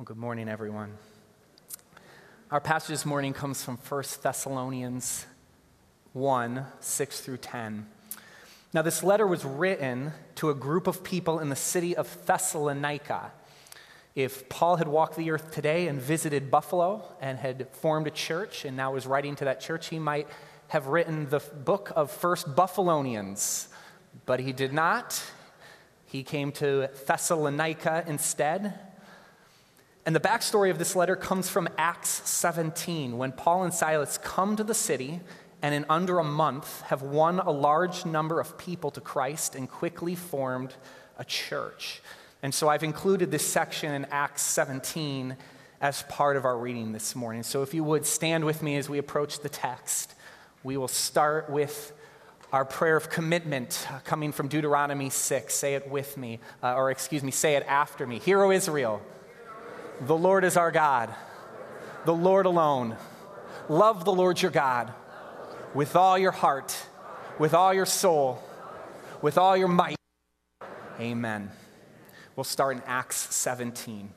Well, good morning, everyone. Our passage this morning comes from 1 Thessalonians 1 6 through 10. Now, this letter was written to a group of people in the city of Thessalonica. If Paul had walked the earth today and visited Buffalo and had formed a church and now was writing to that church, he might have written the book of First Buffalonians, but he did not. He came to Thessalonica instead. And the backstory of this letter comes from Acts 17, when Paul and Silas come to the city and in under a month have won a large number of people to Christ and quickly formed a church. And so I've included this section in Acts 17 as part of our reading this morning. So if you would stand with me as we approach the text, we will start with our prayer of commitment coming from Deuteronomy 6. Say it with me, uh, or excuse me, say it after me. Hear, O Israel, the Lord is our God, the Lord alone. Love the Lord your God with all your heart, with all your soul, with all your might. Amen. We'll start in Acts 17.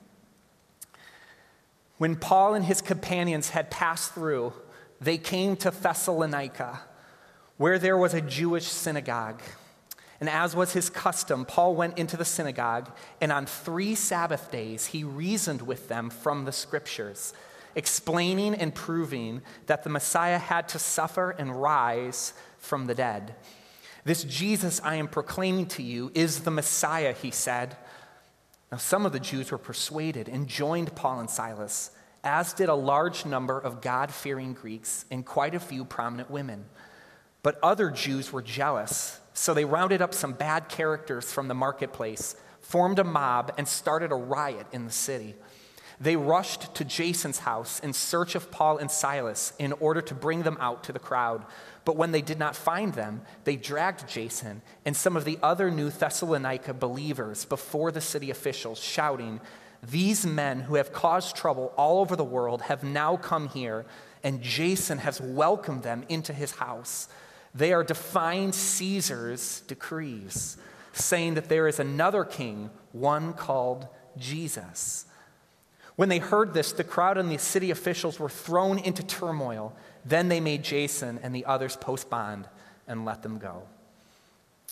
When Paul and his companions had passed through, they came to Thessalonica, where there was a Jewish synagogue. And as was his custom, Paul went into the synagogue, and on three Sabbath days he reasoned with them from the scriptures, explaining and proving that the Messiah had to suffer and rise from the dead. This Jesus I am proclaiming to you is the Messiah, he said. Now, some of the Jews were persuaded and joined Paul and Silas, as did a large number of God fearing Greeks and quite a few prominent women. But other Jews were jealous, so they rounded up some bad characters from the marketplace, formed a mob, and started a riot in the city. They rushed to Jason's house in search of Paul and Silas in order to bring them out to the crowd. But when they did not find them, they dragged Jason and some of the other new Thessalonica believers before the city officials, shouting, These men who have caused trouble all over the world have now come here, and Jason has welcomed them into his house. They are defying Caesar's decrees, saying that there is another king, one called Jesus. When they heard this, the crowd and the city officials were thrown into turmoil. Then they made Jason and the others post bond and let them go.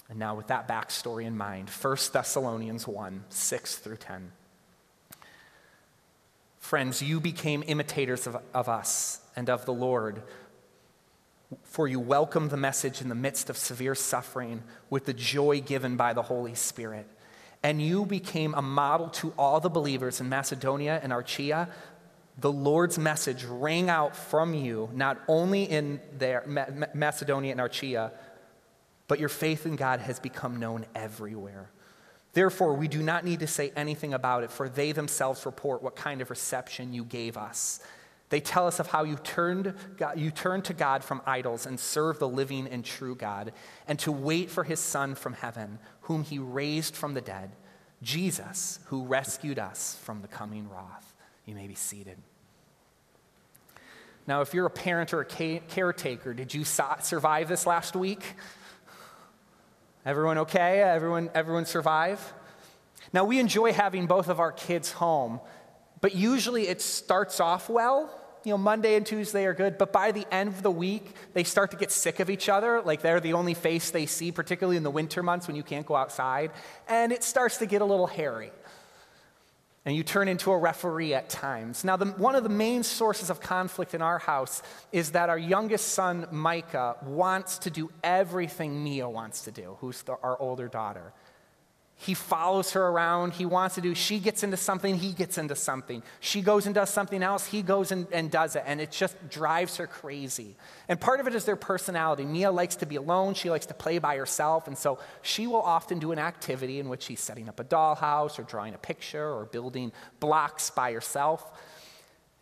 And now, with that backstory in mind, 1 Thessalonians 1 6 through 10. Friends, you became imitators of, of us and of the Lord, for you welcomed the message in the midst of severe suffering with the joy given by the Holy Spirit. And you became a model to all the believers in Macedonia and Achaia the Lord's message rang out from you, not only in there, Macedonia and Achaia, but your faith in God has become known everywhere. Therefore, we do not need to say anything about it, for they themselves report what kind of reception you gave us. They tell us of how you turned, God, you turned to God from idols and serve the living and true God, and to wait for his Son from heaven, whom he raised from the dead, Jesus, who rescued us from the coming wrath. You may be seated. Now, if you're a parent or a caretaker, did you survive this last week? Everyone okay? Everyone, everyone survive? Now, we enjoy having both of our kids home, but usually it starts off well. You know, Monday and Tuesday are good, but by the end of the week, they start to get sick of each other. Like they're the only face they see, particularly in the winter months when you can't go outside. And it starts to get a little hairy and you turn into a referee at times. Now, the, one of the main sources of conflict in our house is that our youngest son, Micah, wants to do everything Mia wants to do, who's the, our older daughter. He follows her around. He wants to do, she gets into something, he gets into something. She goes and does something else, he goes and, and does it. And it just drives her crazy. And part of it is their personality. Mia likes to be alone, she likes to play by herself. And so she will often do an activity in which she's setting up a dollhouse or drawing a picture or building blocks by herself.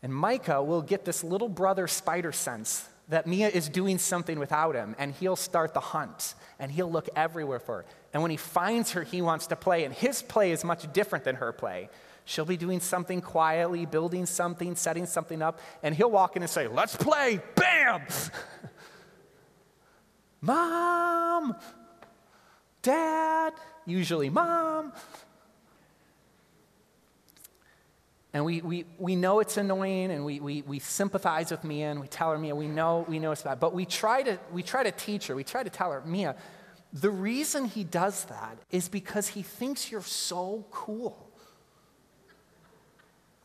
And Micah will get this little brother spider sense that Mia is doing something without him, and he'll start the hunt, and he'll look everywhere for her. And when he finds her, he wants to play, and his play is much different than her play. She'll be doing something quietly, building something, setting something up, and he'll walk in and say, Let's play! Bam! Mom! Dad! Usually, Mom! And we, we, we know it's annoying and we, we, we sympathize with Mia and we tell her, Mia, we know, we know it's bad. But we try, to, we try to teach her, we try to tell her, Mia, the reason he does that is because he thinks you're so cool.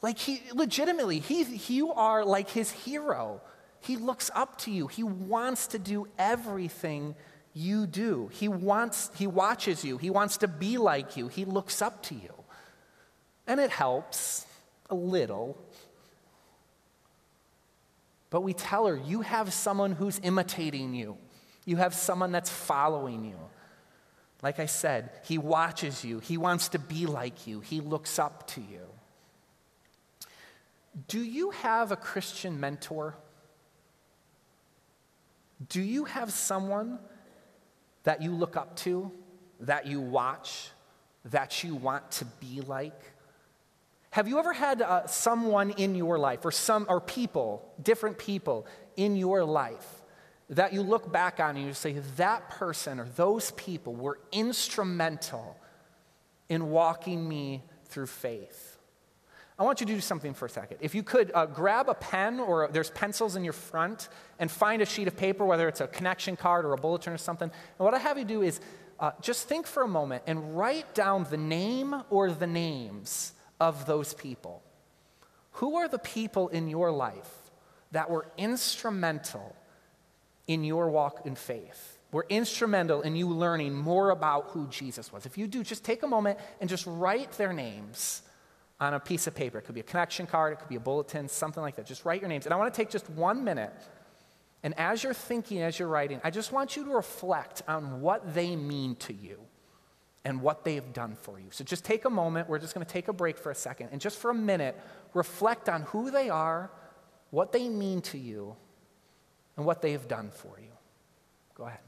Like he legitimately, he, you are like his hero. He looks up to you. He wants to do everything you do. He wants, he watches you. He wants to be like you. He looks up to you. And it helps a little. But we tell her, you have someone who's imitating you. You have someone that's following you. Like I said, he watches you. He wants to be like you. He looks up to you. Do you have a Christian mentor? Do you have someone that you look up to, that you watch, that you want to be like? Have you ever had uh, someone in your life, or some, or people, different people in your life, that you look back on and you say, that person or those people were instrumental in walking me through faith? I want you to do something for a second. If you could uh, grab a pen or there's pencils in your front and find a sheet of paper, whether it's a connection card or a bulletin or something. And what I have you do is uh, just think for a moment and write down the name or the names of those people. Who are the people in your life that were instrumental in your walk in faith? Were instrumental in you learning more about who Jesus was. If you do, just take a moment and just write their names on a piece of paper. It could be a connection card, it could be a bulletin, something like that. Just write your names. And I want to take just one minute. And as you're thinking, as you're writing, I just want you to reflect on what they mean to you and what they have done for you. So just take a moment. We're just going to take a break for a second. And just for a minute, reflect on who they are, what they mean to you, and what they have done for you. Go ahead.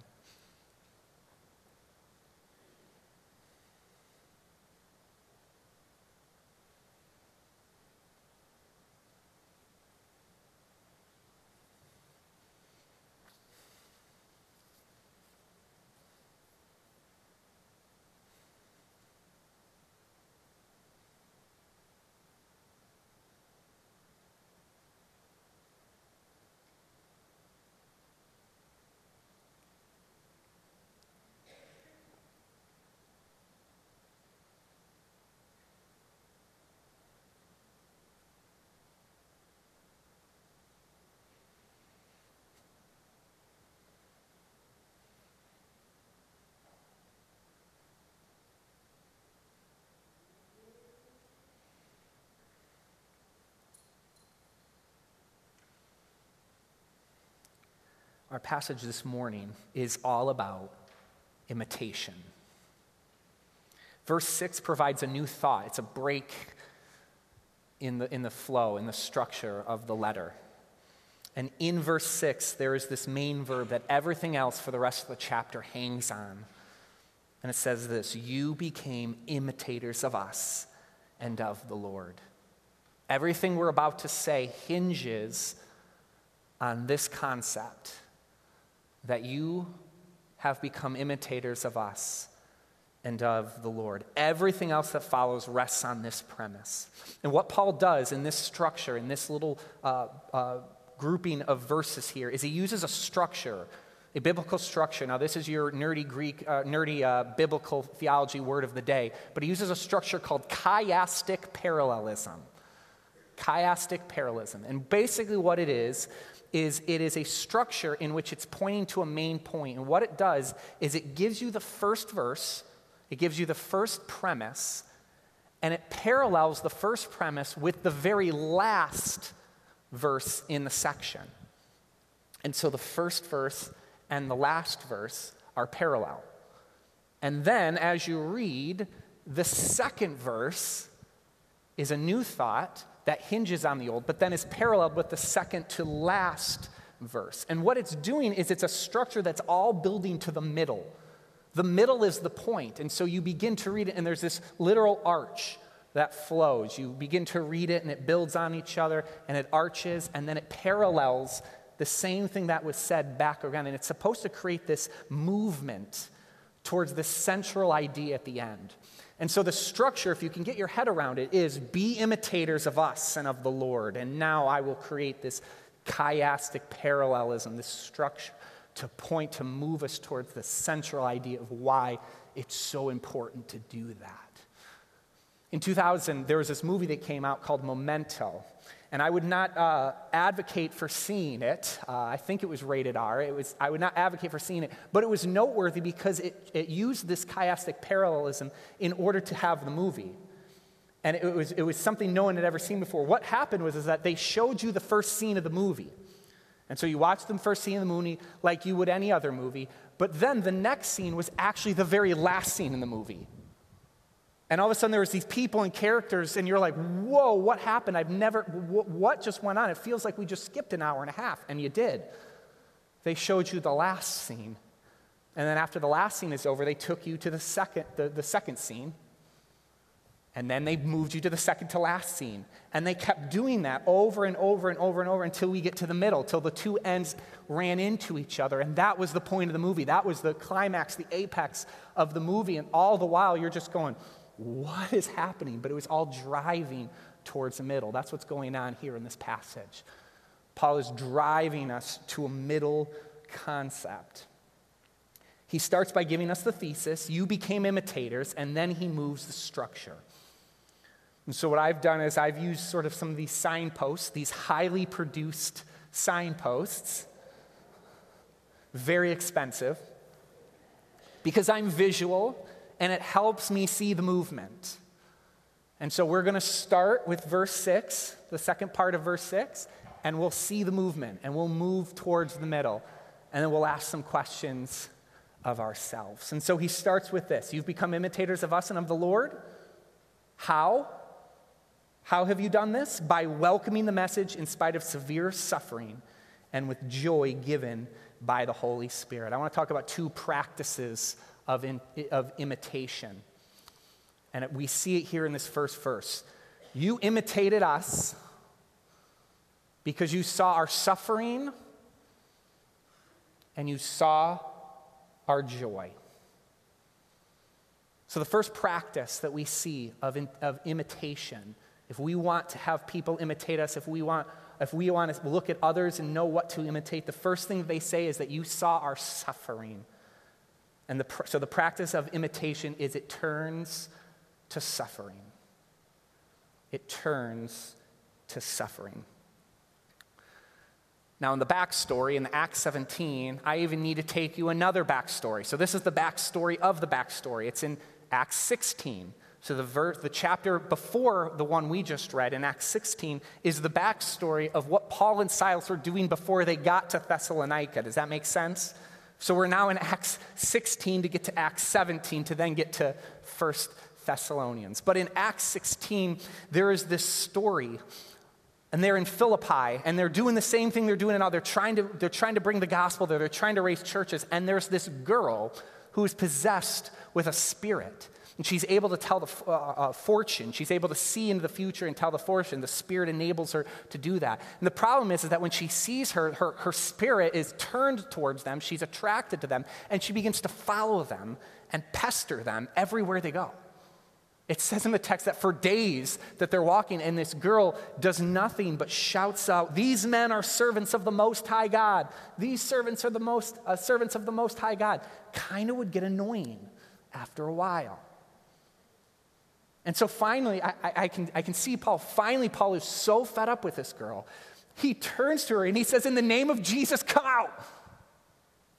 Our passage this morning is all about imitation. Verse 6 provides a new thought, it's a break in the, in the flow, in the structure of the letter. And in verse 6, there is this main verb that everything else for the rest of the chapter hangs on. And it says this You became imitators of us and of the Lord. Everything we're about to say hinges on this concept that you have become imitators of us and of the Lord. Everything else that follows rests on this premise. And what Paul does in this structure, in this little uh, uh, grouping of verses here, is he uses a structure, a biblical structure. Now, this is your nerdy Greek, uh, nerdy uh, biblical theology word of the day, but he uses a structure called chiastic parallelism. Chiastic parallelism. And basically, what it is, is it is a structure in which it's pointing to a main point. And what it does is it gives you the first verse, it gives you the first premise, and it parallels the first premise with the very last verse in the section. And so the first verse and the last verse are parallel. And then as you read, the second verse is a new thought that hinges on the old, but then is paralleled with the second to last verse. And what it's doing is it's a structure that's all building to the middle. The middle is the point. And so you begin to read it, and there's this literal arch that flows. You begin to read it, and it builds on each other, and it arches, and then it parallels the same thing that was said back again. And it's supposed to create this movement towards the central idea at the end. And so the structure, if you can get your head around it, is be imitators of us and of the Lord. And now I will create this chiastic parallelism, this structure to point to move us towards the central idea of why it's so important to do that. In 2000, there was this movie that came out called Memento. And I would not uh, advocate for seeing it. Uh, I think it was rated R. It was, I would not advocate for seeing it. But it was noteworthy because it, it used this chiastic parallelism in order to have the movie. And it was, it was something no one had ever seen before. What happened was is that they showed you the first scene of the movie. And so you watched the first scene of the movie like you would any other movie. But then the next scene was actually the very last scene in the movie. And all of a sudden, there was these people and characters, and you're like, whoa, what happened? I've never, what just went on? It feels like we just skipped an hour and a half, and you did. They showed you the last scene. And then after the last scene is over, they took you to the second, the, the second scene. And then they moved you to the second to last scene. And they kept doing that over and over and over and over until we get to the middle, till the two ends ran into each other. And that was the point of the movie. That was the climax, the apex of the movie. And all the while, you're just going, what is happening? But it was all driving towards the middle. That's what's going on here in this passage. Paul is driving us to a middle concept. He starts by giving us the thesis, you became imitators, and then he moves the structure. And so, what I've done is I've used sort of some of these signposts, these highly produced signposts, very expensive, because I'm visual and it helps me see the movement. And so we're going to start with verse 6, the second part of verse 6, and we'll see the movement and we'll move towards the middle. And then we'll ask some questions of ourselves. And so he starts with this You've become imitators of us and of the Lord. How? How have you done this? By welcoming the message in spite of severe suffering and with joy given by the Holy Spirit. I want to talk about two practices of, in, of imitation. And we see it here in this first verse. You imitated us because you saw our suffering and you saw our joy. So, the first practice that we see of, in, of imitation, if we want to have people imitate us, if we, want, if we want to look at others and know what to imitate, the first thing they say is that you saw our suffering. And the, so the practice of imitation is it turns to suffering. It turns to suffering. Now, in the backstory, in Acts 17, I even need to take you another backstory. So, this is the backstory of the backstory. It's in Acts 16. So, the, verse, the chapter before the one we just read in Acts 16 is the backstory of what Paul and Silas were doing before they got to Thessalonica. Does that make sense? So we're now in Acts 16 to get to Acts 17 to then get to 1 Thessalonians. But in Acts 16, there is this story. And they're in Philippi, and they're doing the same thing they're doing now. They're trying to, they're trying to bring the gospel there. They're trying to raise churches. And there's this girl who is possessed with a spirit. And she's able to tell the uh, uh, fortune. She's able to see into the future and tell the fortune. The Spirit enables her to do that. And the problem is, is that when she sees her, her, her spirit is turned towards them. She's attracted to them. And she begins to follow them and pester them everywhere they go. It says in the text that for days that they're walking, and this girl does nothing but shouts out, "These men are servants of the Most High God. These servants are the most uh, servants of the Most High God." Kind of would get annoying after a while. And so finally, I, I, can, I can see Paul. Finally, Paul is so fed up with this girl. He turns to her and he says, In the name of Jesus, come out.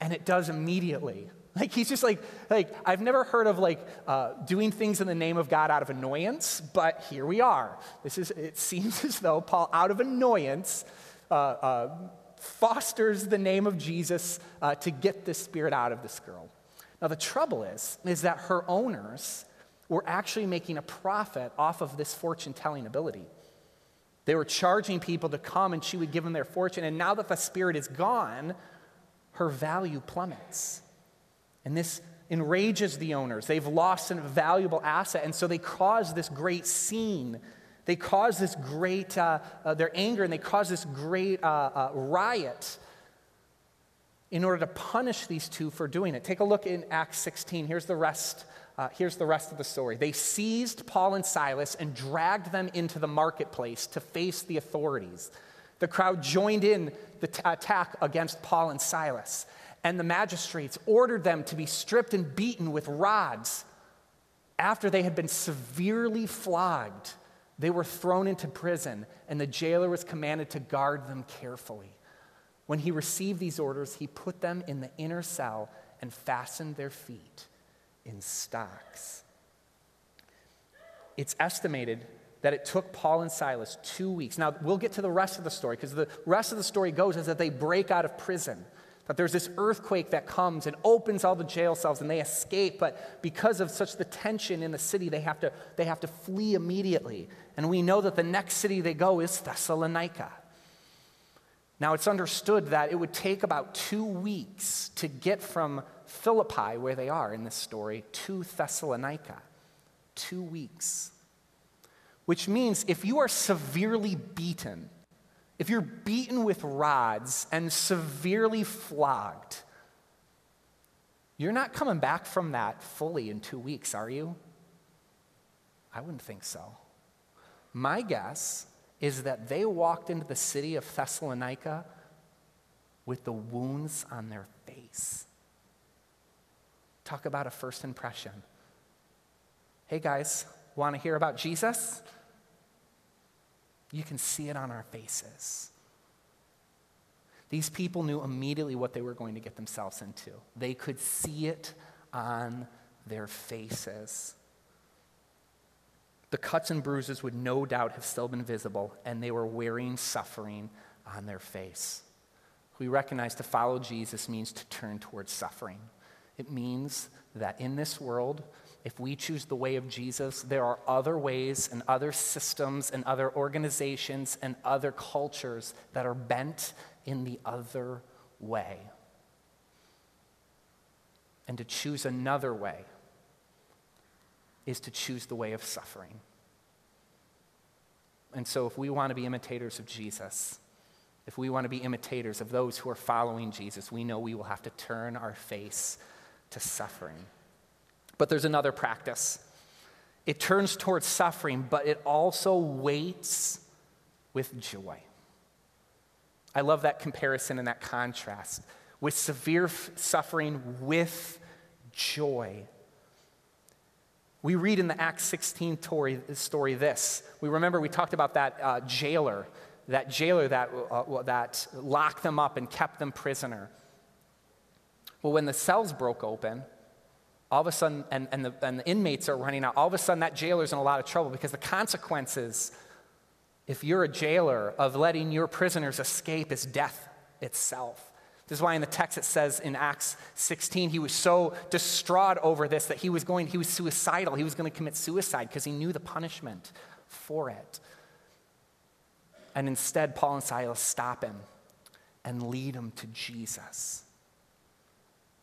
And it does immediately. Like he's just like, like I've never heard of like uh, doing things in the name of God out of annoyance, but here we are. This is. It seems as though Paul, out of annoyance, uh, uh, fosters the name of Jesus uh, to get this spirit out of this girl. Now the trouble is, is that her owners were actually making a profit off of this fortune telling ability. They were charging people to come and she would give them their fortune. And now that the spirit is gone, her value plummets. And this enrages the owners. They've lost a valuable asset. And so they cause this great scene. They cause this great, uh, uh, their anger, and they cause this great uh, uh riot in order to punish these two for doing it. Take a look in Acts 16. Here's the rest uh, here's the rest of the story. They seized Paul and Silas and dragged them into the marketplace to face the authorities. The crowd joined in the t- attack against Paul and Silas, and the magistrates ordered them to be stripped and beaten with rods. After they had been severely flogged, they were thrown into prison, and the jailer was commanded to guard them carefully. When he received these orders, he put them in the inner cell and fastened their feet in stocks. It's estimated that it took Paul and Silas two weeks. Now, we'll get to the rest of the story because the rest of the story goes is that they break out of prison. That there's this earthquake that comes and opens all the jail cells and they escape, but because of such the tension in the city, they have to, they have to flee immediately. And we know that the next city they go is Thessalonica. Now, it's understood that it would take about two weeks to get from Philippi, where they are in this story, to Thessalonica. Two weeks. Which means if you are severely beaten, if you're beaten with rods and severely flogged, you're not coming back from that fully in two weeks, are you? I wouldn't think so. My guess is that they walked into the city of Thessalonica with the wounds on their face. Talk about a first impression. Hey guys, want to hear about Jesus? You can see it on our faces. These people knew immediately what they were going to get themselves into. They could see it on their faces. The cuts and bruises would no doubt have still been visible, and they were wearing suffering on their face. We recognize to follow Jesus means to turn towards suffering. It means that in this world, if we choose the way of Jesus, there are other ways and other systems and other organizations and other cultures that are bent in the other way. And to choose another way is to choose the way of suffering. And so, if we want to be imitators of Jesus, if we want to be imitators of those who are following Jesus, we know we will have to turn our face to suffering. But there's another practice. It turns towards suffering, but it also waits with joy. I love that comparison and that contrast with severe suffering with joy. We read in the Acts 16 story, story this. We remember we talked about that uh, jailer, that jailer that, uh, that locked them up and kept them prisoner. Well, when the cells broke open, all of a sudden, and, and, the, and the inmates are running out, all of a sudden that jailer's in a lot of trouble because the consequences, if you're a jailer, of letting your prisoners escape is death itself. This is why in the text it says in Acts 16, he was so distraught over this that he was going, he was suicidal. He was going to commit suicide because he knew the punishment for it. And instead, Paul and Silas stop him and lead him to Jesus.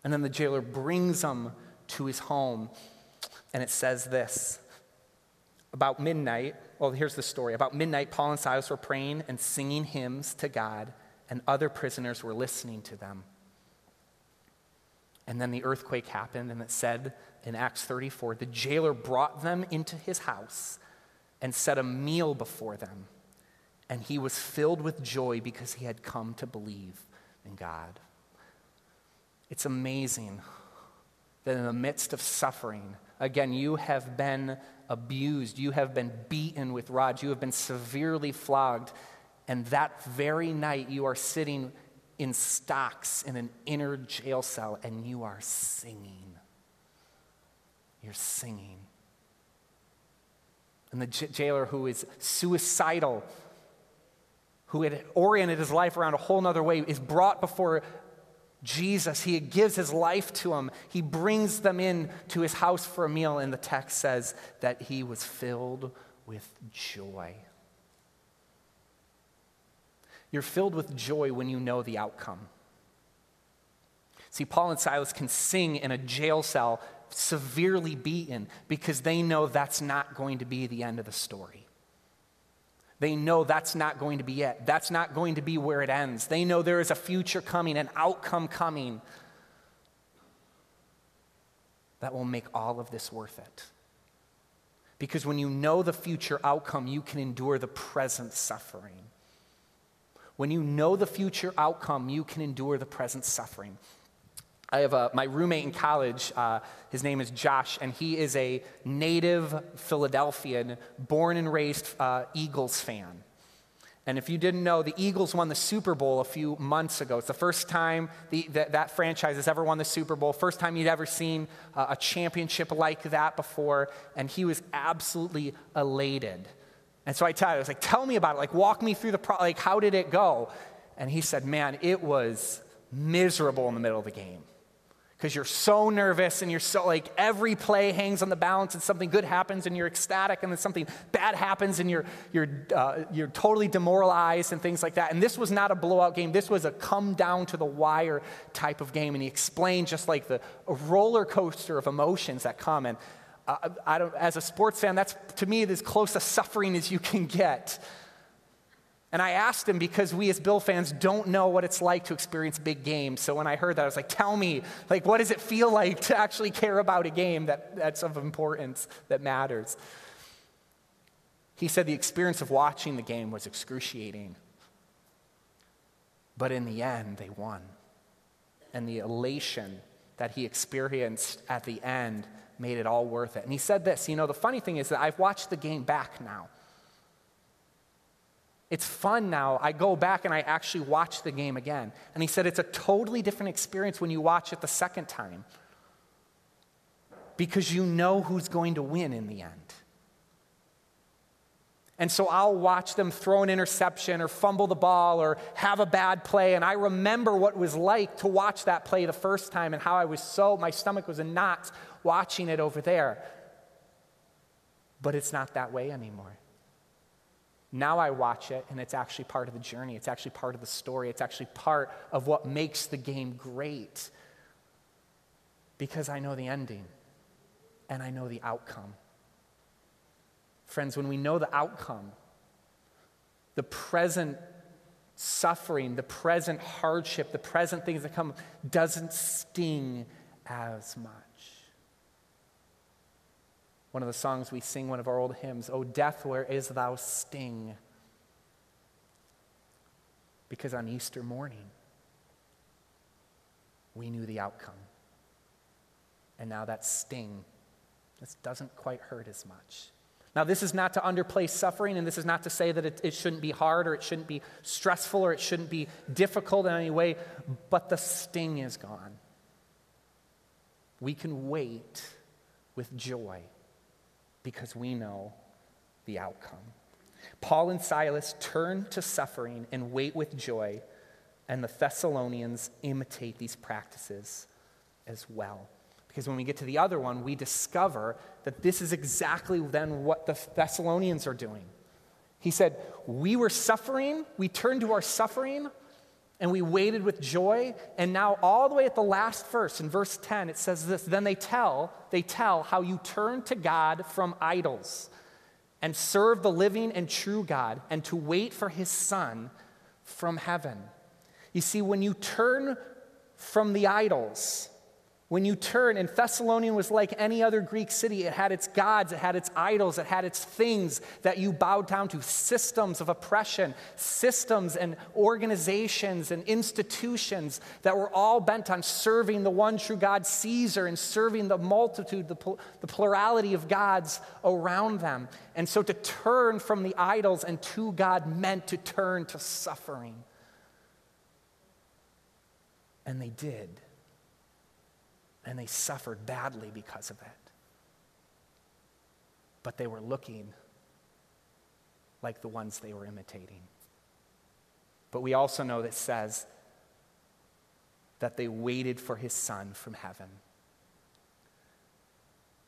And then the jailer brings him to his home. And it says this About midnight, well, here's the story. About midnight, Paul and Silas were praying and singing hymns to God and other prisoners were listening to them. And then the earthquake happened, and it said in Acts 34 the jailer brought them into his house and set a meal before them. And he was filled with joy because he had come to believe in God. It's amazing that in the midst of suffering, again, you have been abused, you have been beaten with rods, you have been severely flogged, and that very night, you are sitting in stocks in an inner jail cell and you are singing. You're singing. And the j- jailer who is suicidal, who had oriented his life around a whole other way, is brought before Jesus. He gives his life to him. He brings them in to his house for a meal, and the text says that he was filled with joy. You're filled with joy when you know the outcome. See, Paul and Silas can sing in a jail cell, severely beaten, because they know that's not going to be the end of the story. They know that's not going to be it. That's not going to be where it ends. They know there is a future coming, an outcome coming that will make all of this worth it. Because when you know the future outcome, you can endure the present suffering. When you know the future outcome, you can endure the present suffering. I have a, my roommate in college, uh, his name is Josh, and he is a native Philadelphian, born and raised uh, Eagles fan. And if you didn't know, the Eagles won the Super Bowl a few months ago. It's the first time the, that, that franchise has ever won the Super Bowl, first time he'd ever seen uh, a championship like that before, and he was absolutely elated. And so I tell him, I was like, tell me about it. Like, walk me through the, pro- like, how did it go? And he said, man, it was miserable in the middle of the game because you're so nervous and you're so like every play hangs on the balance and something good happens and you're ecstatic and then something bad happens and you're you're uh, you're totally demoralized and things like that. And this was not a blowout game. This was a come down to the wire type of game. And he explained just like the roller coaster of emotions that come. And uh, I don't, as a sports fan that's to me as close to suffering as you can get and I asked him because we as Bills fans don't know what it's like to experience big games. So when I heard that, I was like, tell me, like, what does it feel like to actually care about a game that, that's of importance, that matters? He said the experience of watching the game was excruciating. But in the end, they won. And the elation that he experienced at the end made it all worth it. And he said this you know, the funny thing is that I've watched the game back now. It's fun now. I go back and I actually watch the game again. And he said it's a totally different experience when you watch it the second time because you know who's going to win in the end. And so I'll watch them throw an interception or fumble the ball or have a bad play. And I remember what it was like to watch that play the first time and how I was so, my stomach was in knots watching it over there. But it's not that way anymore. Now I watch it, and it's actually part of the journey. It's actually part of the story. It's actually part of what makes the game great because I know the ending and I know the outcome. Friends, when we know the outcome, the present suffering, the present hardship, the present things that come doesn't sting as much. One of the songs we sing, one of our old hymns, O death, where is thou sting? Because on Easter morning, we knew the outcome. And now that sting, this doesn't quite hurt as much. Now, this is not to underplay suffering, and this is not to say that it, it, shouldn't be hard or it shouldn't be stressful or it shouldn't be difficult in any way, but the sting is gone. We can wait with joy because we know the outcome. Paul and Silas turn to suffering and wait with joy, and the Thessalonians imitate these practices as well. Because when we get to the other one, we discover that this is exactly then what the Thessalonians are doing. He said, We were suffering, we turned to our suffering, and we waited with joy. And now, all the way at the last verse, in verse 10, it says this Then they tell, they tell how you turned to God from idols and serve the living and true God and to wait for his Son from heaven. You see, when you turn from the idols, when you turn, and Thessalonian was like any other Greek city, it had its gods, it had its idols, it had its things that you bowed down to, systems of oppression, systems and organizations and institutions that were all bent on serving the one true God, Caesar, and serving the multitude, the, the plurality of gods around them. And so to turn from the idols and to God meant to turn to suffering. And they did and they suffered badly because of it. But they were looking like the ones they were imitating. But we also know that says that they waited for his son from heaven.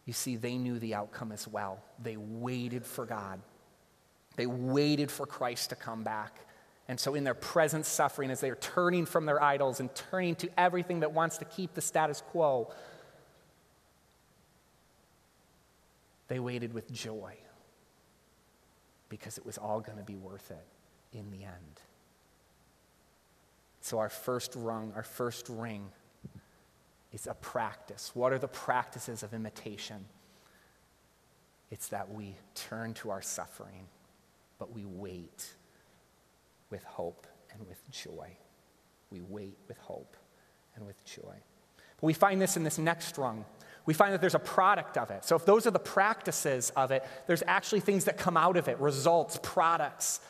You see, they knew the outcome as well. They waited for God. They waited for Christ to come back. And so, in their present suffering, as they are turning from their idols and turning to everything that wants to keep the status quo, they waited with joy because it was all going to be worth it in the end. So, our first rung, our first ring is a practice. What are the practices of imitation? It's that we turn to our suffering, but we wait with hope and with joy. We wait with hope and with joy. But we find this in this next rung. We find that there's a product of it. So, if those are the practices of it, there's actually things that come out of it results, products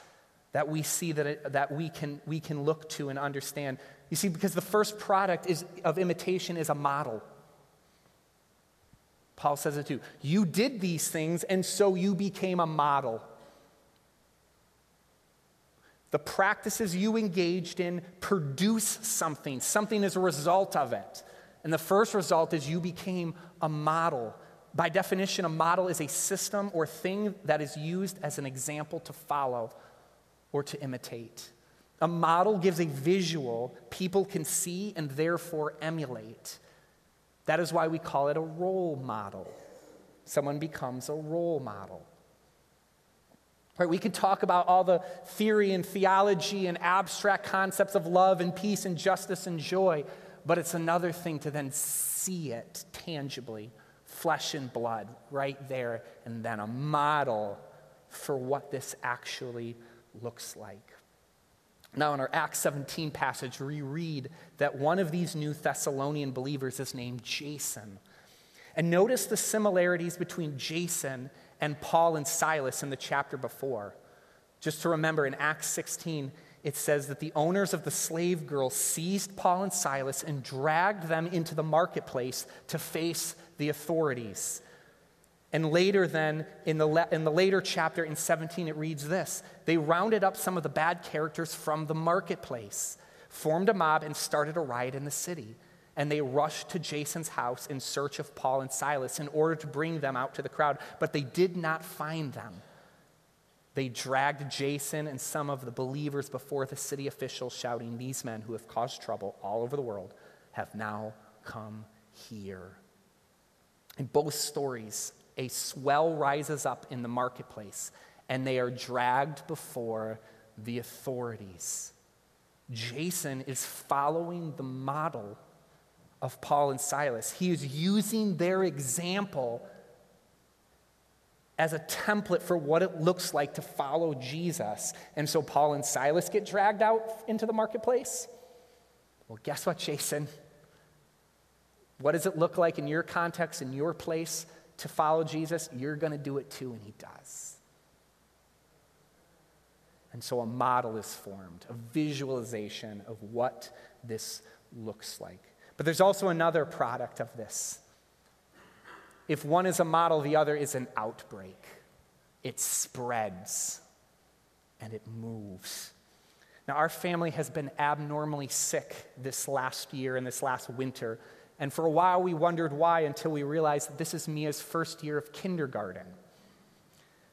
that we see that, it, that we, can, we can look to and understand. You see, because the first product is, of imitation is a model. Paul says it too. You did these things, and so you became a model. The practices you engaged in produce something, something is a result of it. And the first result is you became a model. By definition, a model is a system or thing that is used as an example to follow or to imitate. A model gives a visual people can see and therefore emulate. That is why we call it a role model. Someone becomes a role model. Right, we could talk about all the theory and theology and abstract concepts of love and peace and justice and joy, but it's another thing to then see it tangibly, flesh and blood, right there, and then a model for what this actually looks like. Now, in our Acts 17 passage, we read that one of these new Thessalonian believers is named Jason. And notice the similarities between Jason and Paul and Silas in the chapter before. Just to remember, in Acts 16, it says that the owners of the slave girl seized Paul and Silas and dragged them into the marketplace to face the authorities. And later, then, in the, le- in the later chapter in 17, it reads this They rounded up some of the bad characters from the marketplace, formed a mob, and started a riot in the city and they rushed to Jason's house in search of Paul and Silas in order to bring them out to the crowd, but they did not find them. They dragged Jason and some of the believers before the city officials, shouting, These men who have caused trouble all over the world have now come here. In both stories, a swell rises up in the marketplace, and they are dragged before the authorities. Jason is following the model of Paul and Silas. He is using their example as a template for what it looks like to follow Jesus. And so Paul and Silas get dragged out into the marketplace. Well, guess what, Jason? What does it look like in your context, in your place to follow Jesus? You're going to do it too, and he does. And so a model is formed, a visualization of what this looks like. But there's also another product of this. If one is a model, the other is an outbreak. It spreads and it moves. Now, our family has been abnormally sick this last year and this last winter. And for a while, we wondered why until we realized that this is Mia's first year of kindergarten.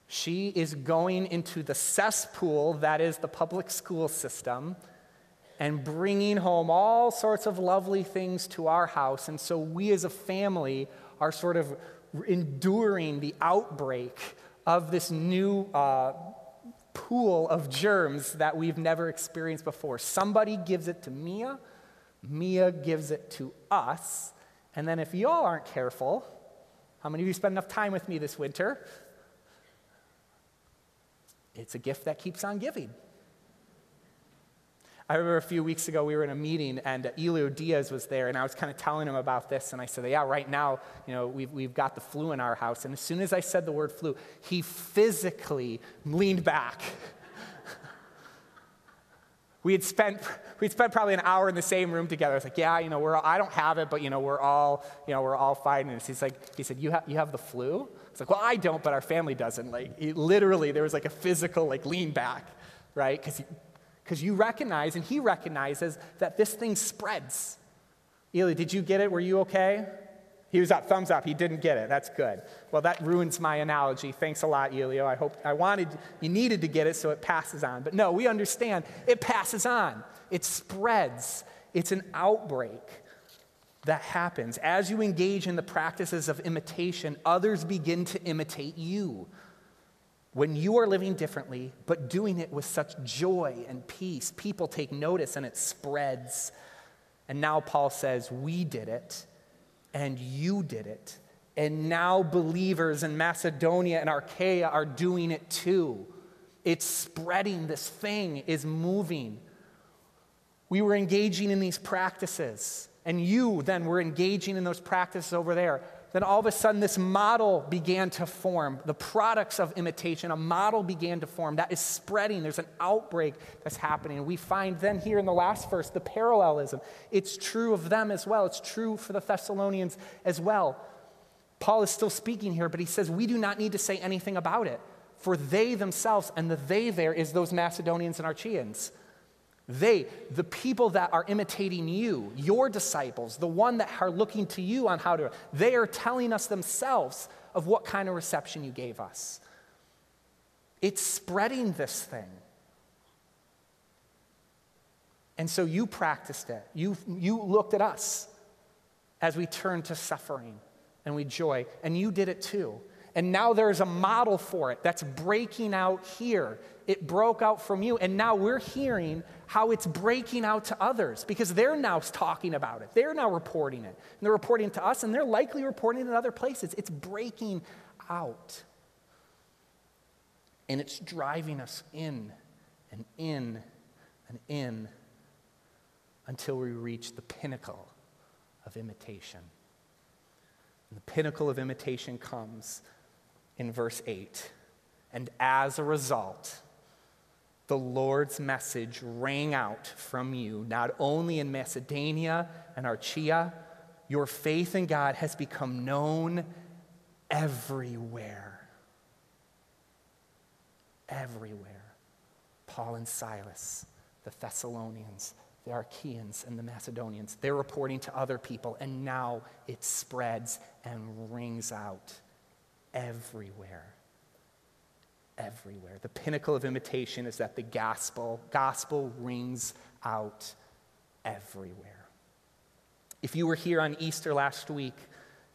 She is going into the cesspool that is the public school system and bringing home all sorts of lovely things to our house. And so we as a family are sort of enduring the outbreak of this new uh, pool of germs that we've never experienced before. Somebody gives it to Mia, Mia gives it to us, and then if y'all aren't careful, how many of you spend enough time with me this winter? It's a gift that keeps on giving. I remember a few weeks ago we were in a meeting and Elio Diaz was there and I was kind of telling him about this and I said, yeah, right now, you know, we've, we've got the flu in our house. And as soon as I said the word flu, he physically leaned back. we had spent, we'd spent probably an hour in the same room together. I was like, yeah, you know, we're, I don't have it, but, you know, we're all, you know, we're all fighting this. He's like, he said, you, ha- you have the flu? It's like, well, I don't, but our family doesn't. Like, literally, there was like a physical, like, lean back, right? Because because you recognize, and he recognizes, that this thing spreads. Eli, did you get it? Were you okay? He was up, thumbs up. He didn't get it. That's good. Well, that ruins my analogy. Thanks a lot, Elio. I hope I wanted, you needed to get it so it passes on. But no, we understand it passes on, it spreads, it's an outbreak that happens. As you engage in the practices of imitation, others begin to imitate you when you are living differently, but doing it with such joy and peace, people take notice and it spreads. And now Paul says, We did it, and you did it. And now believers in Macedonia and Achaia are doing it too. It's spreading, this thing is moving. We were engaging in these practices, and you then were engaging in those practices over there. Then all of a sudden, this model began to form. The products of imitation, a model began to form that is spreading. There's an outbreak that's happening. We find then here in the last verse the parallelism. It's true of them as well, it's true for the Thessalonians as well. Paul is still speaking here, but he says, We do not need to say anything about it, for they themselves, and the they there is those Macedonians and Achaeans. They, the people that are imitating you, your disciples, the one that are looking to you on how to, they are telling us themselves of what kind of reception you gave us. It's spreading this thing. And so you practiced it. You, you looked at us as we turned to suffering and we joy, and you did it too. And now there's a model for it that's breaking out here. It broke out from you, and now we're hearing how it's breaking out to others because they're now talking about it. They're now reporting it. And they're reporting to us, and they're likely reporting it in other places. It's breaking out. And it's driving us in and in and in until we reach the pinnacle of imitation. And the pinnacle of imitation comes in verse 8. And as a result, the Lord's message rang out from you, not only in Macedonia and Achaia, your faith in God has become known everywhere. Everywhere. Paul and Silas, the Thessalonians, the Achaeans, and the Macedonians, they're reporting to other people, and now it spreads and rings out everywhere everywhere. The pinnacle of imitation is that the gospel, gospel rings out everywhere. If you were here on Easter last week,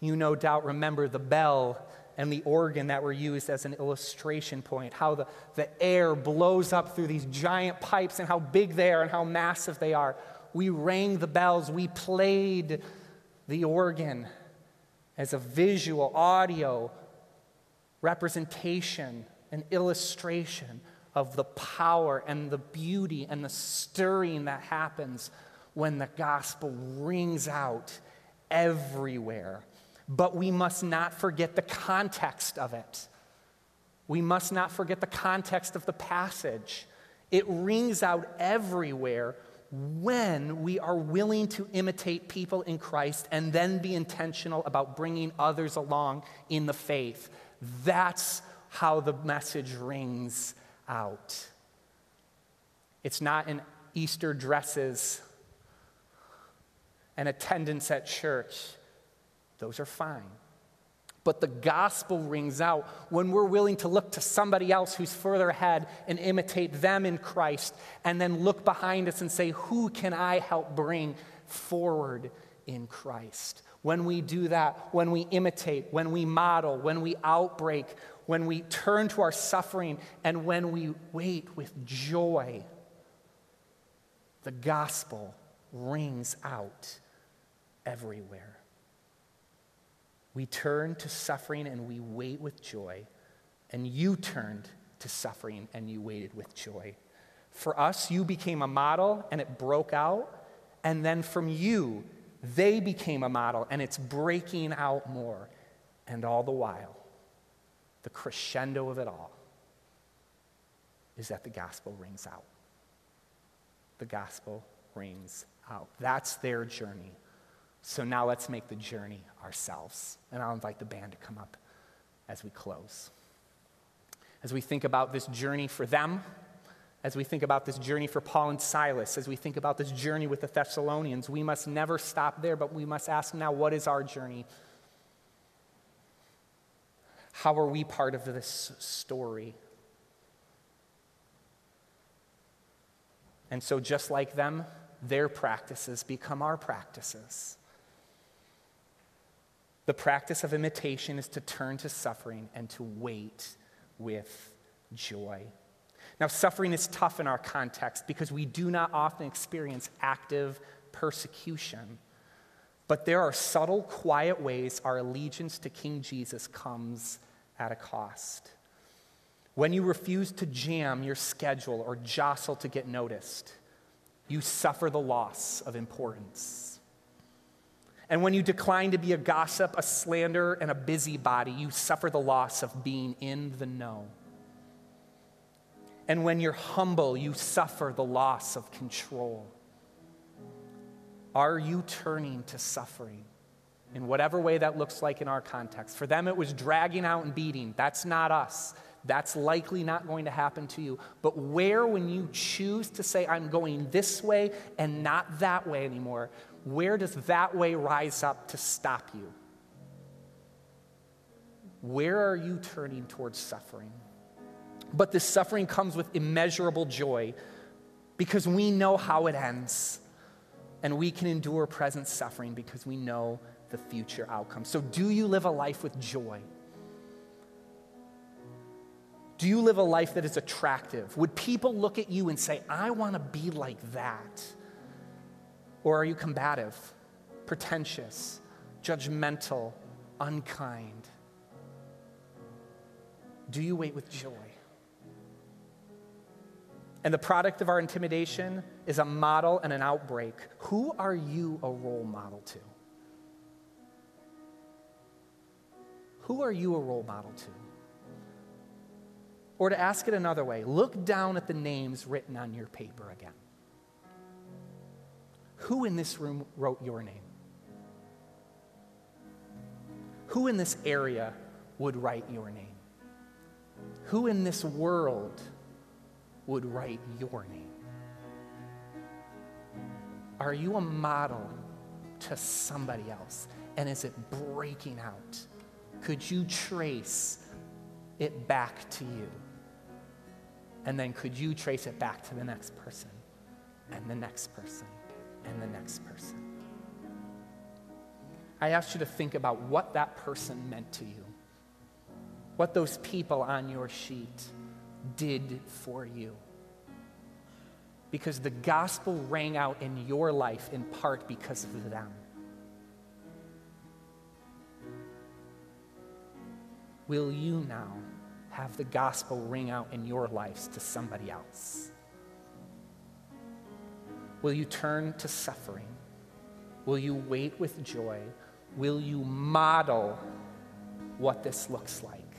you no doubt remember the bell and the organ that were used as an illustration point, how the, the air blows up through these giant pipes and how big they are and how massive they are. We rang the bells, we played the organ as a visual, audio representation an illustration of the power and the beauty and the stirring that happens when the gospel rings out everywhere. But we must not forget the context of it. We must not forget the context of the passage. It rings out everywhere when we are willing to imitate people in Christ and then be intentional about bringing others along in the faith. That's how the message rings out. It's not in Easter dresses and attendance at church, those are fine. But the gospel rings out when we're willing to look to somebody else who's further ahead and imitate them in Christ, and then look behind us and say, Who can I help bring forward in Christ? When we do that, when we imitate, when we model, when we outbreak, when we turn to our suffering and when we wait with joy, the gospel rings out everywhere. We turn to suffering and we wait with joy, and you turned to suffering and you waited with joy. For us, you became a model and it broke out, and then from you, they became a model and it's breaking out more. And all the while, the crescendo of it all is that the gospel rings out. The gospel rings out. That's their journey. So now let's make the journey ourselves. And I'll invite the band to come up as we close. As we think about this journey for them, as we think about this journey for Paul and Silas, as we think about this journey with the Thessalonians, we must never stop there, but we must ask now what is our journey? How are we part of this story? And so, just like them, their practices become our practices. The practice of imitation is to turn to suffering and to wait with joy. Now, suffering is tough in our context because we do not often experience active persecution. But there are subtle, quiet ways our allegiance to King Jesus comes at a cost. When you refuse to jam your schedule or jostle to get noticed, you suffer the loss of importance. And when you decline to be a gossip, a slanderer, and a busybody, you suffer the loss of being in the know. And when you're humble, you suffer the loss of control. Are you turning to suffering? In whatever way that looks like in our context. For them, it was dragging out and beating. That's not us. That's likely not going to happen to you. But where, when you choose to say, I'm going this way and not that way anymore, where does that way rise up to stop you? Where are you turning towards suffering? But this suffering comes with immeasurable joy because we know how it ends. And we can endure present suffering because we know the future outcome. So, do you live a life with joy? Do you live a life that is attractive? Would people look at you and say, I want to be like that? Or are you combative, pretentious, judgmental, unkind? Do you wait with joy? And the product of our intimidation is a model and an outbreak. Who are you a role model to? Who are you a role model to? Or to ask it another way, look down at the names written on your paper again. Who in this room wrote your name? Who in this area would write your name? Who in this world would write your name? Are you a model to somebody else? And is it breaking out? Could you trace it back to you? And then could you trace it back to the next person, and the next person, and the next person? I asked you to think about what that person meant to you, what those people on your sheet did for you. Because the gospel rang out in your life in part because of them. Will you now have the gospel ring out in your lives to somebody else? Will you turn to suffering? Will you wait with joy? Will you model what this looks like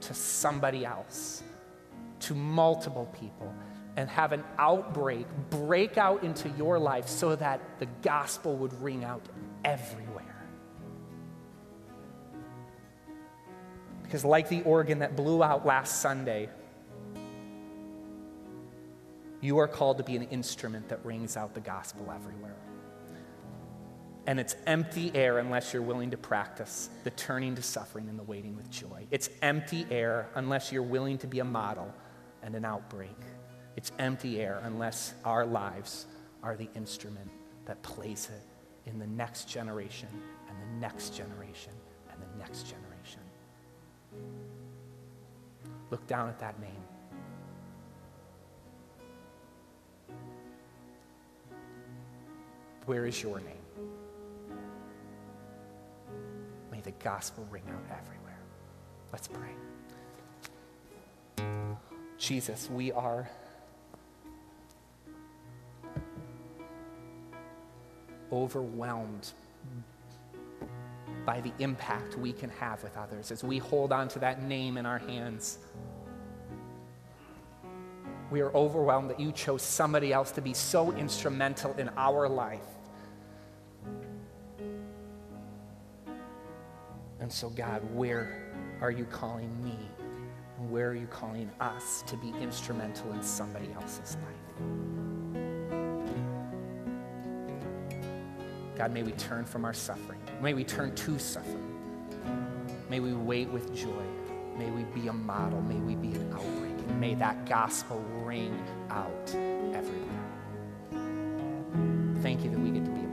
to somebody else? To multiple people and have an outbreak break out into your life so that the gospel would ring out everywhere. Because, like the organ that blew out last Sunday, you are called to be an instrument that rings out the gospel everywhere. And it's empty air unless you're willing to practice the turning to suffering and the waiting with joy. It's empty air unless you're willing to be a model and an outbreak. It's empty air unless our lives are the instrument that plays it in the next generation and the next generation and the next generation. Look down at that name. Where is your name? May the gospel ring out everywhere. Let's pray. Jesus, we are overwhelmed by the impact we can have with others as we hold on to that name in our hands. We are overwhelmed that you chose somebody else to be so instrumental in our life. And so, God, where are you calling me? Where are you calling us to be instrumental in somebody else's life? God, may we turn from our suffering. May we turn to suffering. May we wait with joy. May we be a model. May we be an outbreak. And may that gospel ring out everywhere. Thank you that we get to be